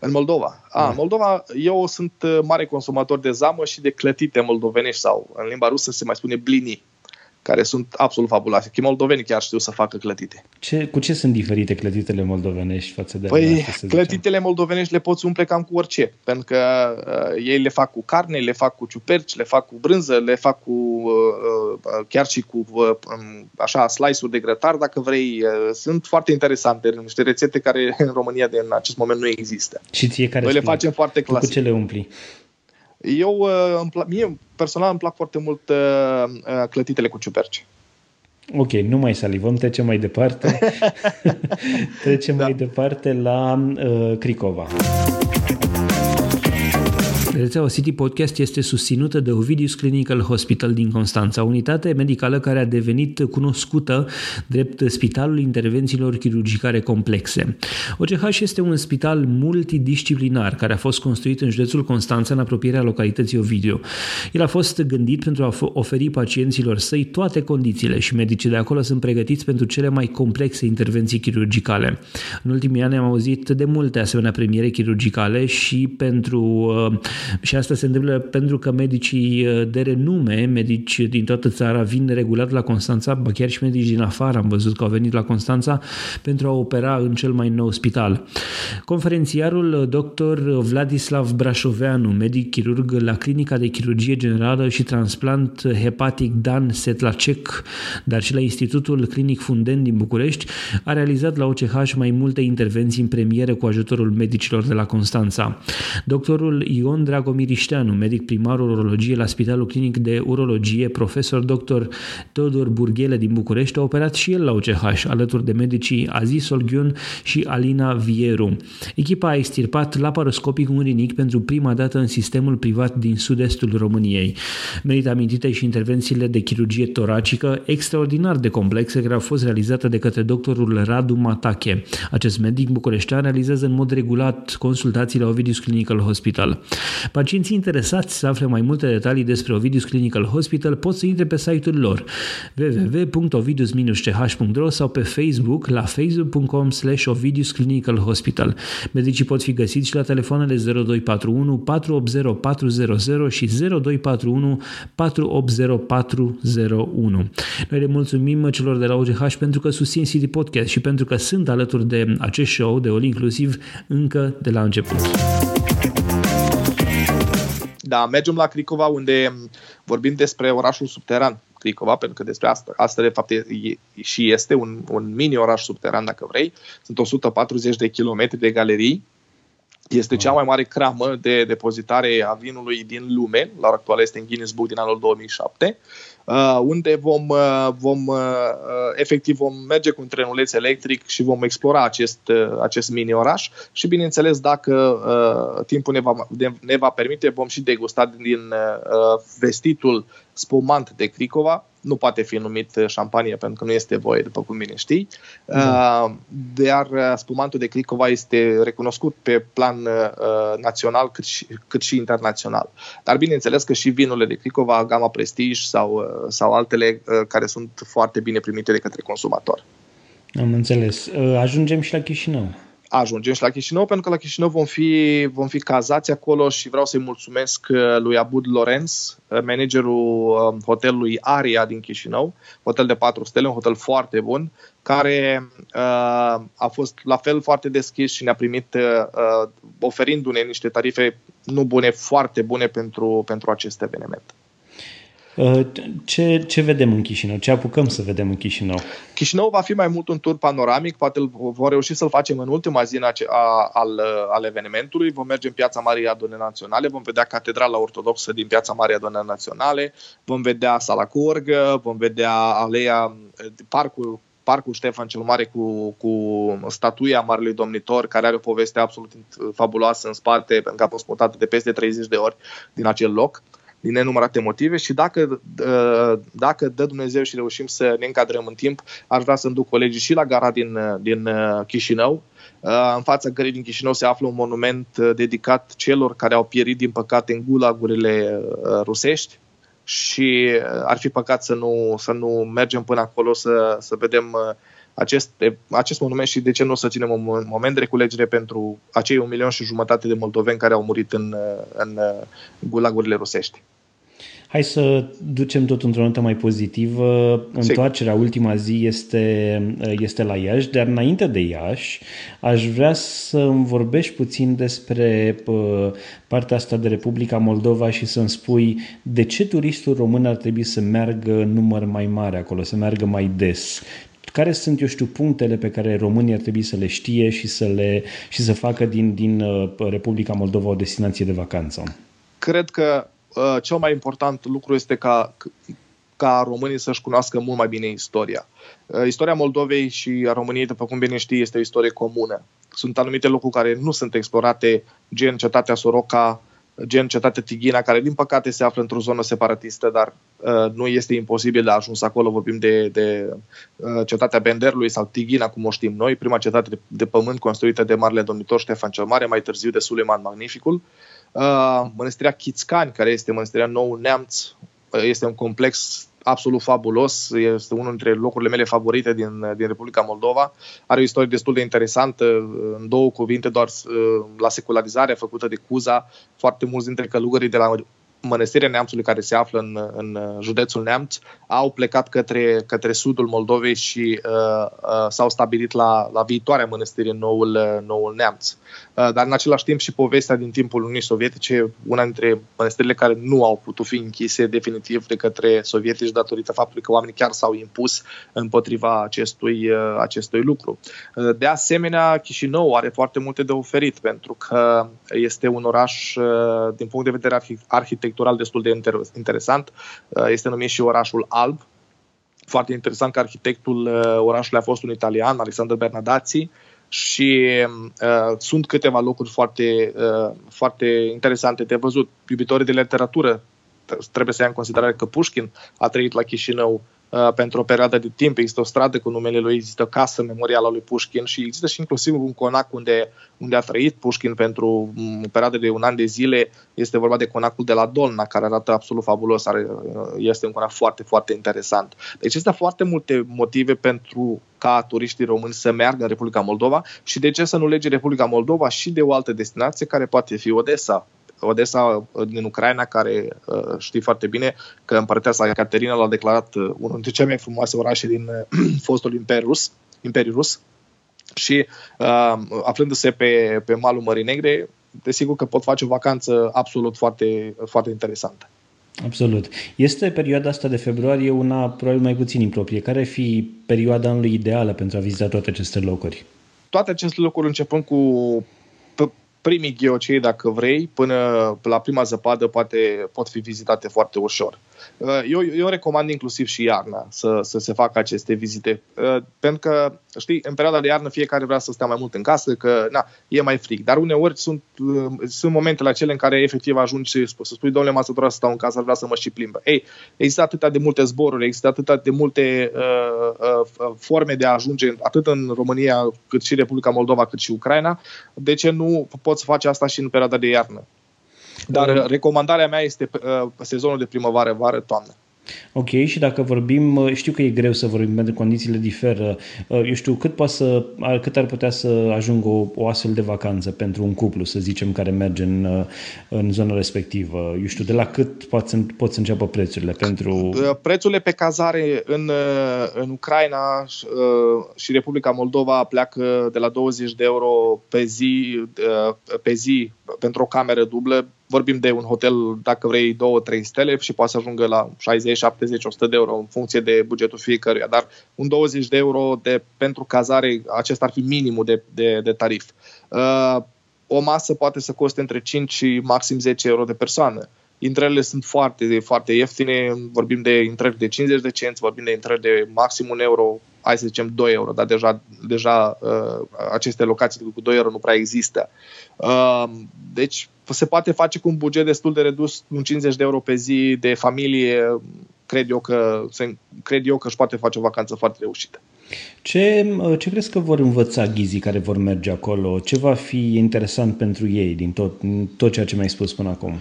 B: În Moldova. A, da. Moldova, eu sunt uh, mare consumator de zamă și de clătite moldovenești sau în limba rusă se mai spune blini care sunt absolut fabuloase. Că moldovenii chiar știu să facă clătite.
A: Ce, cu ce sunt diferite clătitele moldovenești față de
B: Păi, clătitele zicem? moldovenești le poți umple cam cu orice, pentru că uh, ei le fac cu carne, le fac cu ciuperci, le fac cu brânză, le fac cu uh, uh, chiar și cu uh, um, așa slice-uri de grătar, dacă vrei. Uh, sunt foarte interesante, niște rețete care în România de în acest moment nu există.
A: Și ție care
B: Noi le facem foarte clasic.
A: Cu ce le umpli?
B: Eu, uh, mie personal îmi plac foarte mult uh, uh, clătitele cu ciuperci.
A: Ok, nu mai salivăm, trecem mai departe. trecem da. mai departe la uh, Cricova. Rețeaua City Podcast este susținută de Ovidius Clinical Hospital din Constanța, unitate medicală care a devenit cunoscută drept Spitalul Intervențiilor Chirurgicare Complexe. OCH este un spital multidisciplinar care a fost construit în județul Constanța în apropierea localității Ovidiu. El a fost gândit pentru a oferi pacienților săi toate condițiile și medicii de acolo sunt pregătiți pentru cele mai complexe intervenții chirurgicale. În ultimii ani am auzit de multe asemenea premiere chirurgicale și pentru uh, și asta se întâmplă pentru că medicii uh, de renume, medici din toată țara, vin regulat la Constanța, ba chiar și medici din afară am văzut că au venit la Constanța pentru a opera în cel mai nou spital. Conferențiarul uh, dr. Vladislav Brașoveanu, medic chirurg la Clinica de Chirurgie Generală și Transplant Hepatic Dan Setlacek, dar și la Institutul Clinic Funden din București, a realizat la OCH mai multe intervenții în premieră cu ajutorul medicilor de la Constanța. Doctorul Ion Dragomir Ișteanu, medic primar urologie la Spitalul Clinic de Urologie, profesor dr. Teodor Burghele din București, a operat și el la UCH, alături de medicii Aziz Olghiun și Alina Vieru. Echipa a extirpat laparoscopic un rinic pentru prima dată în sistemul privat din sud-estul României. Merită amintite și intervențiile de chirurgie toracică extraordinar de complexe care au fost realizate de către doctorul Radu Matache. Acest medic bucureștean realizează în mod regulat consultații la Ovidius Clinical Hospital. Pacienții interesați să afle mai multe detalii despre Ovidius Clinical Hospital pot să intre pe site-ul lor www.ovidius-ch.ro sau pe Facebook la facebook.com slash Ovidius Clinical Hospital. Medicii pot fi găsiți și la telefoanele 0241 480 400 și 0241 480 401. Noi le mulțumim celor de la OGH pentru că susțin City Podcast și pentru că sunt alături de acest show de All Inclusiv încă de la început.
B: Da, mergem la Cricova unde vorbim despre orașul subteran Cricova, pentru că despre asta, asta de fapt e, e, și este un, un mini oraș subteran, dacă vrei. Sunt 140 de kilometri de galerii Este cea mai mare cramă de depozitare a vinului din lume, la ora actuală este în Guinness Book din anul 2007, uh, unde vom, uh, vom uh, efectiv vom merge cu un trenuleț electric și vom explora acest, acest mini-oraș și bineînțeles dacă timpul ne va, ne va permite vom și degusta din vestitul spumant de Cricova, nu poate fi numit uh, șampanie pentru că nu este voie, după cum bine știi. Da. Uh, dar uh, spumantul de Cricova este recunoscut pe plan național cât și, cât și internațional. Dar bineînțeles că și vinurile de Cricova, gama Prestige sau, sau altele care sunt foarte bine primite de către consumator.
A: Am înțeles. Ajungem și la Chișinău
B: ajungem și la Chișinău, pentru că la Chișinău vom fi, vom fi cazați acolo și vreau să-i mulțumesc uh, lui Abud Lorenz, uh, managerul um, hotelului Aria din Chișinău, hotel de 4 stele, un hotel foarte bun, care uh, a fost la fel foarte deschis și ne-a primit uh, oferindu-ne niște tarife nu bune, foarte bune pentru, pentru acest eveniment.
A: Uh, ce, ce vedem în Chișinău? Ce apucăm să vedem în Chișinău?
B: Chișinău va fi mai mult un tur panoramic, poate vom reuși să-l facem în ultima zi a, al, al evenimentului. Vom merge în Piața Marii Adune Naționale, vom vedea Catedrala Ortodoxă din Piața Marii Adune Naționale, vom vedea Sala Curgă, vom vedea aleea, parcul parcul Ștefan cel Mare cu, cu statuia Marelui Domnitor, care are o poveste absolut fabuloasă în spate, pentru că a fost mutată de peste 30 de ori din acel loc din nenumărate motive și dacă, ă, dacă dă Dumnezeu și reușim să ne încadrăm în timp, aș vrea să-mi duc colegii și la gara din, din ă, Chișinău. Ă, în fața gării din Chișinău se află un monument dedicat celor care au pierit, din păcate, în gulagurile rusești și ar fi păcat să nu, să nu mergem până acolo să, să vedem acest, acest monument și de ce nu o să ținem un moment de reculegere pentru acei un milion și jumătate de moldoveni care au murit în, în gulagurile rusești.
A: Hai să ducem tot într-o notă mai pozitivă. Întoarcerea ultima zi este, este la Iași, dar înainte de Iași aș vrea să îmi vorbești puțin despre partea asta de Republica Moldova și să-mi spui de ce turistul român ar trebui să meargă număr mai mare acolo, să meargă mai des care sunt, eu știu, punctele pe care românii ar trebui să le știe și să, le, și să facă din, din uh, Republica Moldova o destinație de vacanță?
B: Cred că uh, cel mai important lucru este ca, ca românii să-și cunoască mult mai bine istoria. Uh, istoria Moldovei și a României, după cum bine știi, este o istorie comună. Sunt anumite locuri care nu sunt explorate, gen cetatea Soroca, gen cetatea Tighina, care din păcate se află într-o zonă separatistă, dar uh, nu este imposibil de ajuns acolo. Vorbim de, de uh, cetatea Benderului sau Tighina, cum o știm noi, prima cetate de, de pământ construită de Marele Domnitor Ștefan cel Mare, mai târziu de Suleiman Magnificul. Uh, mănăstirea Chițcani, care este mănăstirea Nou Neamț, uh, este un complex absolut fabulos, este unul dintre locurile mele favorite din, din Republica Moldova. Are o istorie destul de interesantă, în două cuvinte, doar uh, la secularizare făcută de Cuza. Foarte mulți dintre călugării de la mănăstirea Neamțului care se află în, în județul Neamț au plecat către, către sudul Moldovei și uh, uh, s-au stabilit la, la viitoarea mănăstire în noul, uh, noul Neamț. Uh, dar în același timp și povestea din timpul Uniunii Sovietice, una dintre mănăstirile care nu au putut fi închise definitiv de către sovietici datorită faptului că oamenii chiar s-au impus împotriva acestui, uh, acestui lucru. Uh, de asemenea, Chișinău are foarte multe de oferit pentru că este un oraș uh, din punct de vedere arhitectural arhitectural destul de interesant. Uh, este numit și orașul alb. Foarte interesant că arhitectul uh, orașului a fost un italian, Alexander Bernadazzi, și uh, sunt câteva locuri foarte, uh, foarte interesante de văzut. Iubitorii de literatură trebuie să ia în considerare că Pushkin a trăit la Chișinău Uh, pentru o perioadă de timp. Există o stradă cu numele lui, există o casă memorială a lui Pushkin și există și inclusiv un conac unde, unde a trăit Pushkin pentru mm, o perioadă de un an de zile. Este vorba de conacul de la Dolna, care arată absolut fabulos. Are, uh, este un conac foarte, foarte interesant. Deci există foarte multe motive pentru ca turiștii români să meargă în Republica Moldova și de ce să nu lege Republica Moldova și de o altă destinație care poate fi Odessa, Odessa din Ucraina, care uh, știi foarte bine că împărăteasa Caterina l-a declarat uh, unul dintre cele mai frumoase orașe din uh, fostul Imperiu Rus, Imperiul Rus. Și uh, aflându-se pe, pe malul Mării Negre, desigur că pot face o vacanță absolut foarte, foarte interesantă.
A: Absolut. Este perioada asta de februarie una probabil mai puțin improprie. Care ar fi perioada anului ideală pentru a vizita toate aceste locuri?
B: Toate aceste locuri începând cu primii ghiocei, dacă vrei, până la prima zăpadă poate, pot fi vizitate foarte ușor. Uh, eu, eu recomand inclusiv și iarna să, să se facă aceste vizite, uh, pentru că, știi, în perioada de iarnă fiecare vrea să stea mai mult în casă, că na, e mai frig, dar uneori sunt, uh, sunt momentele acele în care efectiv ajungi să spui, domnule, m-a să stau în casă, vrea să mă și plimbă. Ei, există atâtea de multe zboruri, există atâtea de multe uh, uh, forme de a ajunge atât în România, cât și Republica Moldova, cât și Ucraina, de ce nu poți face asta și în perioada de iarnă? Dar uh, recomandarea mea este uh, sezonul de primăvară, vară, toamnă.
A: Ok, și dacă vorbim, uh, știu că e greu să vorbim pentru că condițiile diferă, uh, eu știu, cât, poate să, cât ar putea să ajungă o, o astfel de vacanță pentru un cuplu, să zicem, care merge în, în zona respectivă? Eu știu, de la cât pot să, pot să înceapă prețurile pentru...
B: Prețurile pe cazare în, în Ucraina și Republica Moldova pleacă de la 20 de euro pe zi, pe zi pentru o cameră dublă vorbim de un hotel, dacă vrei, 2-3 stele și poate să ajungă la 60, 70, 100 de euro în funcție de bugetul fiecăruia, dar un 20 de euro de, pentru cazare, acesta ar fi minimul de, de, de tarif. Uh, o masă poate să coste între 5 și maxim 10 euro de persoană. Intrările sunt foarte, foarte ieftine, vorbim de intrări de 50 de cenți, vorbim de intrări de maxim un euro, hai să zicem 2 euro, dar deja, deja uh, aceste locații cu 2 euro nu prea există. Uh, deci se poate face cu un buget destul de redus, un 50 de euro pe zi de familie, cred eu că, cred eu că își poate face o vacanță foarte reușită.
A: Ce, ce crezi că vor învăța ghizii care vor merge acolo? Ce va fi interesant pentru ei din tot, tot ceea ce mi-ai spus până acum?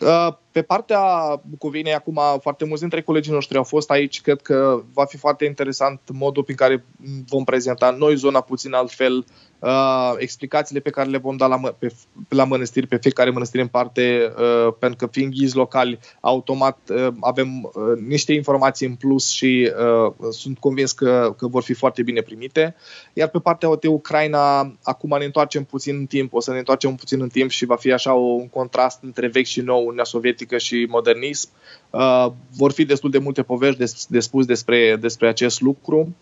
B: Uh, pe partea Bucovinei, acum foarte mulți dintre colegii noștri au fost aici. Cred că va fi foarte interesant modul prin care vom prezenta noi zona puțin altfel, uh, explicațiile pe care le vom da la, mă, pe, la mănăstiri, pe fiecare mănăstire în parte, uh, pentru că fiind ghizi locali, automat uh, avem uh, niște informații în plus și uh, sunt convins că, că vor fi foarte bine primite. Iar pe partea de Ucraina, acum ne întoarcem puțin în timp, o să ne întoarcem puțin în timp și va fi așa un contrast între vechi și nou, Uniunea Sovietică și modernism. Uh, vor fi destul de multe povești de, de spus despre, despre acest lucru.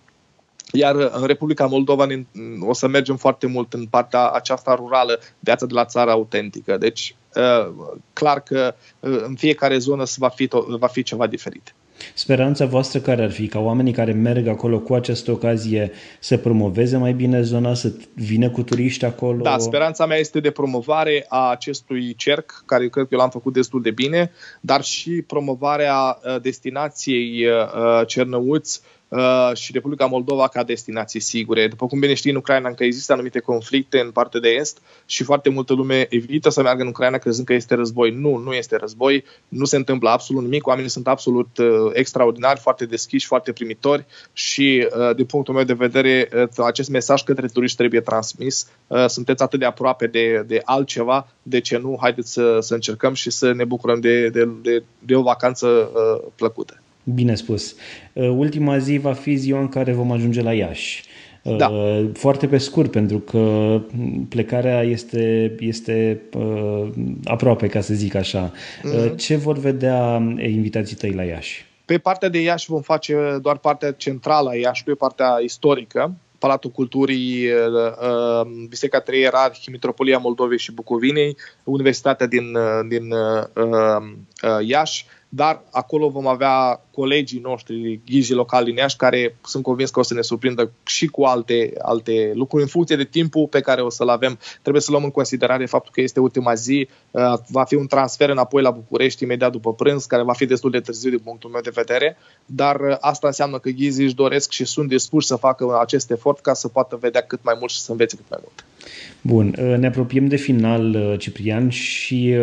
B: Iar în Republica Moldova o să mergem foarte mult în partea aceasta rurală, viața de la țară autentică. Deci, uh, clar că uh, în fiecare zonă va fi, va fi ceva diferit.
A: Speranța voastră care ar fi ca oamenii care merg acolo cu această ocazie să promoveze mai bine zona, să vină cu turiști acolo?
B: Da, speranța mea este de promovare a acestui cerc, care cred că eu l-am făcut destul de bine, dar și promovarea uh, destinației Cernăuți Uh, și Republica Moldova ca destinații sigure. După cum bine știi, în Ucraina încă există anumite conflicte în partea de est și foarte multă lume evită să meargă în Ucraina crezând că este război. Nu, nu este război, nu se întâmplă absolut nimic, oamenii sunt absolut uh, extraordinari, foarte deschiși, foarte primitori și, uh, din punctul meu de vedere, uh, acest mesaj către turiști trebuie transmis. Uh, sunteți atât de aproape de, de altceva, de ce nu? Haideți să, să încercăm și să ne bucurăm de, de, de, de o vacanță uh, plăcută.
A: Bine spus. Uh, ultima zi va fi ziua în care vom ajunge la Iași. Uh, da. Foarte pe scurt, pentru că plecarea este, este uh, aproape, ca să zic așa. Mm-hmm. Ce vor vedea invitații tăi la Iași?
B: Pe partea de Iași vom face doar partea centrală a Iași, pe partea istorică, Palatul Culturii, Biserica Trei Ierarhi, Mitropolia Moldovei și Bucovinei, Universitatea din, din Iași, dar acolo vom avea colegii noștri, ghizii locali din Iași, care sunt convins că o să ne surprindă și cu alte, alte lucruri în funcție de timpul pe care o să-l avem. Trebuie să luăm în considerare faptul că este ultima zi, uh, va fi un transfer înapoi la București imediat după prânz, care va fi destul de târziu din punctul meu de vedere, dar uh, asta înseamnă că ghizii își doresc și sunt dispuși să facă acest efort ca să poată vedea cât mai mult și să învețe cât mai mult.
A: Bun, uh, ne apropiem de final, Ciprian, și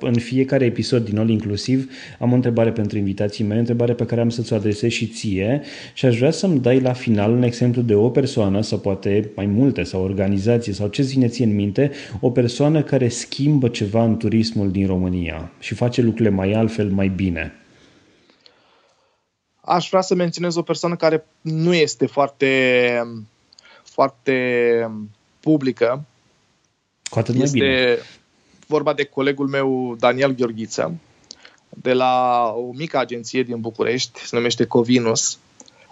A: în fiecare episod din All Inclusiv am o întrebare pentru invitații mei, o întrebare pe care am să-ți o adresez și ție și aș vrea să-mi dai la final un exemplu de o persoană sau poate mai multe sau organizație sau ce ține ție în minte, o persoană care schimbă ceva în turismul din România și face lucrurile mai altfel, mai bine.
B: Aș vrea să menționez o persoană care nu este foarte, foarte publică.
A: Cu atât mai este bine.
B: vorba de colegul meu Daniel Gheorghiță, de la o mică agenție din București, se numește Covinus.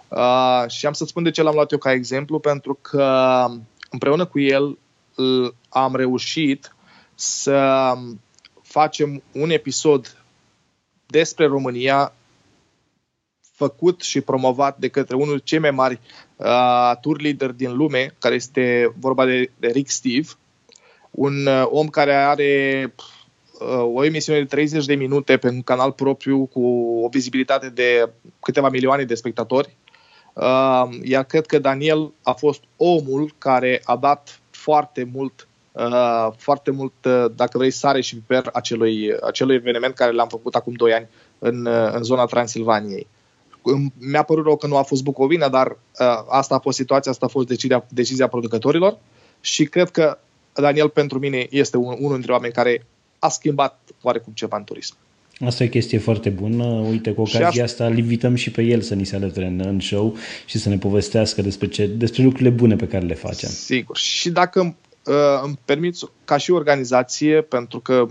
B: Uh, și am să spun de ce l-am luat eu ca exemplu, pentru că împreună cu el am reușit să facem un episod despre România făcut și promovat de către unul cei mai mari uh, tour leader din lume, care este vorba de, de Rick Steve, un uh, om care are uh, o emisiune de 30 de minute pe un canal propriu cu o vizibilitate de câteva milioane de spectatori. Uh, iar cred că Daniel a fost omul care a dat foarte mult Uh, foarte mult, uh, dacă vrei, sare și piper acelui, acelui eveniment care l-am făcut acum 2 ani în, uh, în zona Transilvaniei. Mi-a părut rău că nu a fost Bucovina, dar uh, asta a fost situația, asta a fost decizia, decizia producătorilor și cred că Daniel pentru mine este un, unul dintre oameni care a schimbat oarecum ceva în turism.
A: Asta e o chestie foarte bună. Uite, cu ocazia asta îl invităm și pe el să ni se alăture în, în show și să ne povestească despre, ce, despre lucrurile bune pe care le facem.
B: Sigur. Și dacă uh, îmi permiți, ca și organizație, pentru că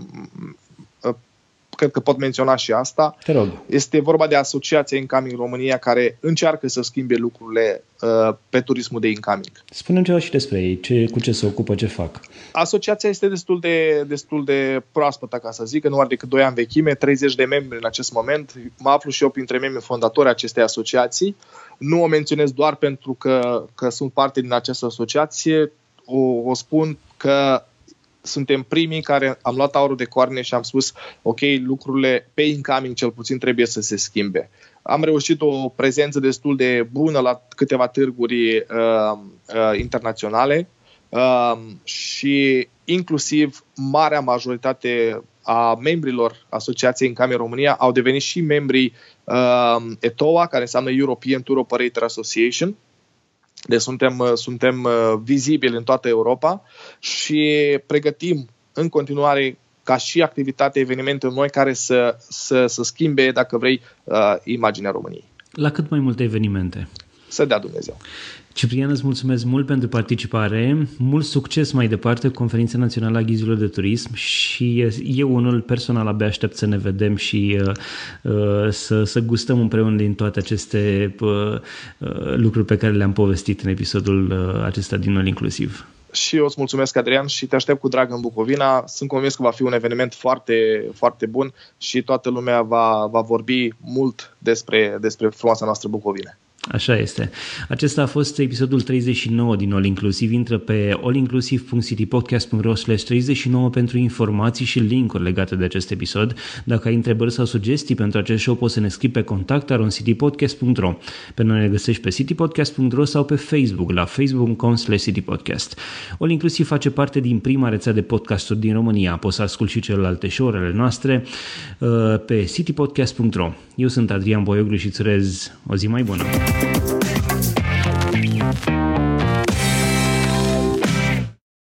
B: cred că pot menționa și asta.
A: Te rog.
B: Este vorba de Asociația Incoming România care încearcă să schimbe lucrurile uh, pe turismul de incoming.
A: Spunem ceva și despre ei, ce, cu ce se ocupă, ce fac.
B: Asociația este destul de, destul de proaspătă, ca să zic, nu are decât 2 ani vechime, 30 de membri în acest moment. Mă aflu și eu printre membrii fondatori acestei asociații. Nu o menționez doar pentru că, că sunt parte din această asociație, o, o spun că suntem primii care am luat aurul de coarne și am spus, ok, lucrurile pe incoming cel puțin trebuie să se schimbe. Am reușit o prezență destul de bună la câteva târguri uh, uh, internaționale uh, și inclusiv marea majoritate a membrilor Asociației Incoming România au devenit și membrii uh, ETOA, care înseamnă European Tour Operator Association, deci suntem, uh, suntem uh, vizibili în toată Europa și pregătim în continuare ca și activitate evenimente noi care să, să, să schimbe, dacă vrei, uh, imaginea României.
A: La cât mai multe evenimente?
B: Să dea Dumnezeu.
A: Ciprian, îți mulțumesc mult pentru participare, mult succes mai departe cu Conferința Națională a Ghizilor de Turism și eu unul personal abia aștept să ne vedem și uh, uh, să, să gustăm împreună din toate aceste uh, uh, lucruri pe care le-am povestit în episodul uh, acesta din All Inclusiv.
B: Și eu îți mulțumesc, Adrian, și te aștept cu drag în Bucovina. Sunt convins că va fi un eveniment foarte, foarte bun și toată lumea va, va vorbi mult despre, despre frumoasa noastră Bucovine.
A: Așa este. Acesta a fost episodul 39 din All Inclusive. Intră pe allinclusive.citypodcast.ro 39 pentru informații și linkuri legate de acest episod. Dacă ai întrebări sau sugestii pentru acest show, poți să ne scrii pe contact aroncitypodcast.ro Pe noi ne găsești pe citypodcast.ro sau pe Facebook la facebook.com citypodcast. All Inclusive face parte din prima rețea de podcasturi din România. Poți să asculti și celelalte show-urile noastre uh, pe citypodcast.ro Eu sunt Adrian Boioglu și îți urez o zi mai bună. Bye.